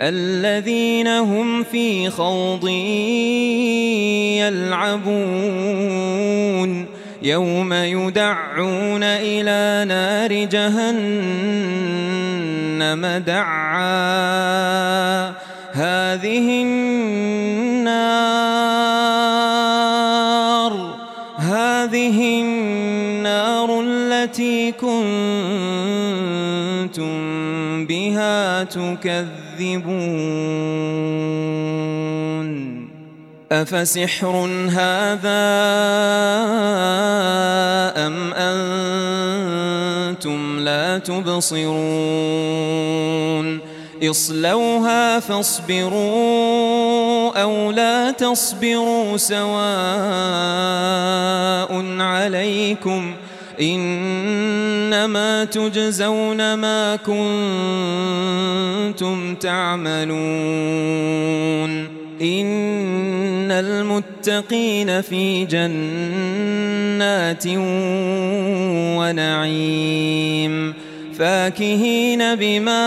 الذين هم في خوض يلعبون. يوم يدعون إلى نار جهنم دعا. هذه النار هذه النار التي كنتم بها تكذبون. أفسحر هذا أم أنتم لا تبصرون؟ اصلوها فاصبروا أو لا تصبروا سواء عليكم إنما تجزون ما كنتم تعملون. إن المتقين في جنات ونعيم. فاكهين بما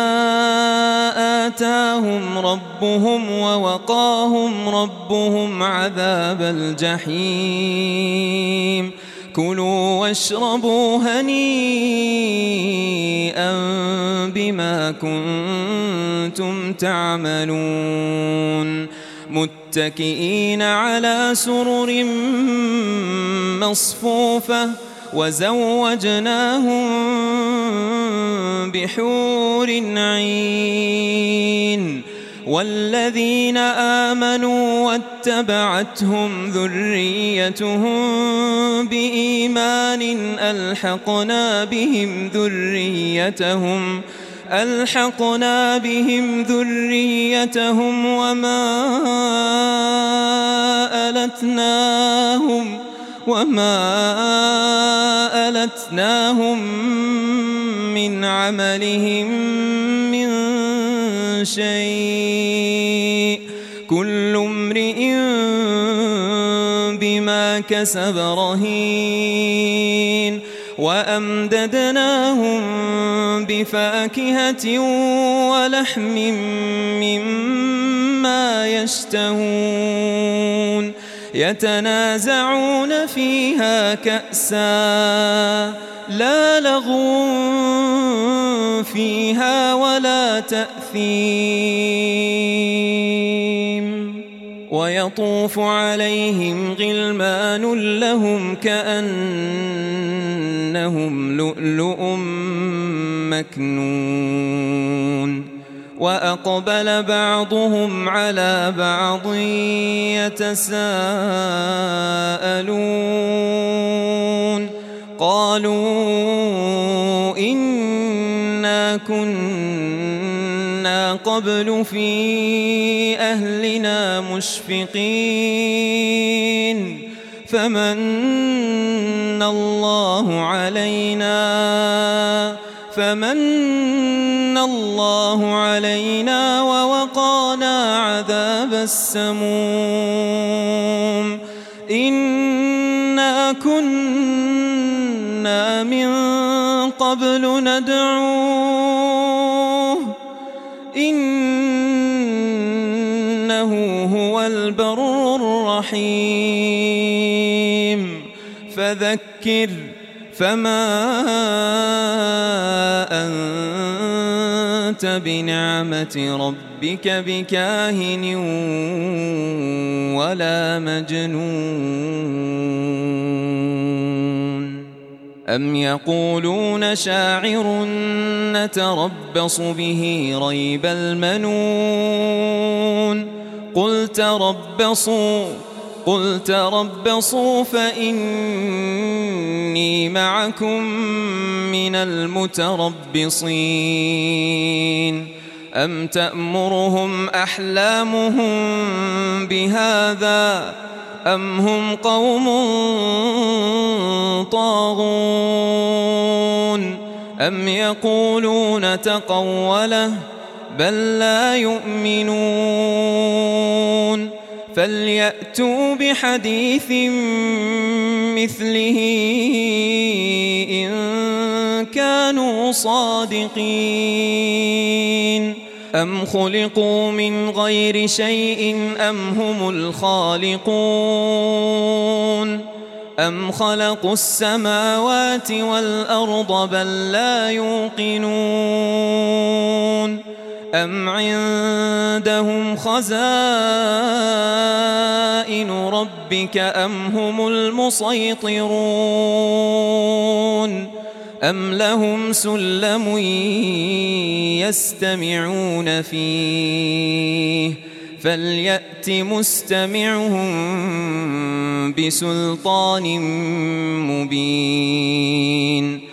آتاهم ربهم ووقاهم ربهم عذاب الجحيم. كلوا واشربوا هنيئا بما كنتم تعملون. متكئين على سرر مصفوفة وزوجناهم بحور عين. والذين آمنوا واتبعتهم ذريتهم بإيمان ألحقنا بهم ذريتهم ألحقنا بهم ذريتهم وما ألتناهم وما ألتناهم من عملهم شيء. كل امرئ بما كسب رهين. وأمددناهم بفاكهة ولحم مما يشتهون. يتنازعون فيها كأسا لا لغو فيها ولا تأثيم. ويطوف عليهم غلمان لهم كأنهم لؤلؤ مكنون. وأقبل بعضهم على بعض يتساءلون. قالوا إنا كنا قبل في أهلنا مشفقين. فمن الله علينا فمن الله علينا ووقانا عذاب السموم. إنا كنا من قبل ندعوه. إنه هو البر الرحيم. فذكر فما أنت بنعمة ربك بكاهن ولا مجنون أم يقولون شاعر نتربص به ريب المنون قل تربصوا قل تربصوا فإني معكم من المتربصين. أم تأمرهم أحلامهم بهذا أم هم قوم طاغون؟ أم يقولون تقوله بل لا يؤمنون؟ فليأتوا بحديث مثله إن كانوا صادقين. أم خلقوا من غير شيء أم هم الخالقون؟ أم خلقوا السماوات والأرض بل لا يوقنون؟ أم عندهم خزائن ربك أم هم المسيطرون أم لهم سلم يستمعون فيه فليأت مستمعهم بسلطان مبين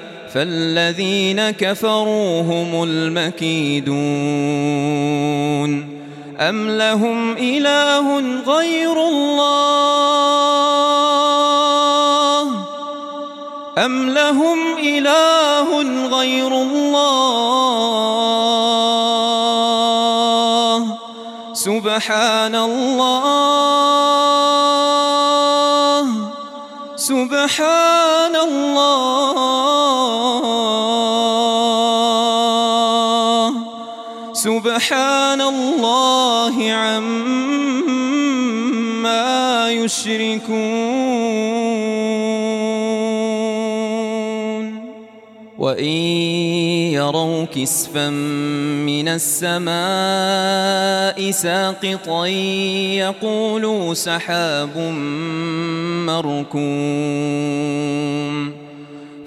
فالذين كفروا هم المكيدون أم لهم إله غير الله أم لهم إله غير الله سبحان الله سبحان الله سبحان الله عما يشركون. وإن يروا كسفا من السماء ساقطا يقولوا سحاب مركوم.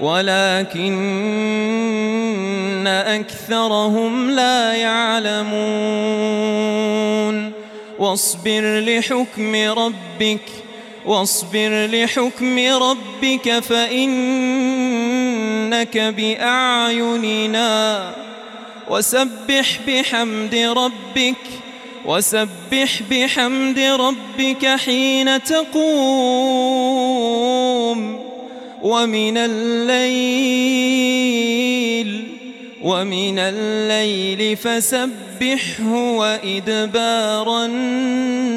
ولكن أكثرهم لا يعلمون. واصبر لحكم ربك واصبر لحكم ربك فإنك بأعيننا. وسبح بحمد ربك وسبح بحمد ربك حين تقوم. ومن الليل ومن الليل فسبحه وإدبار النجوم.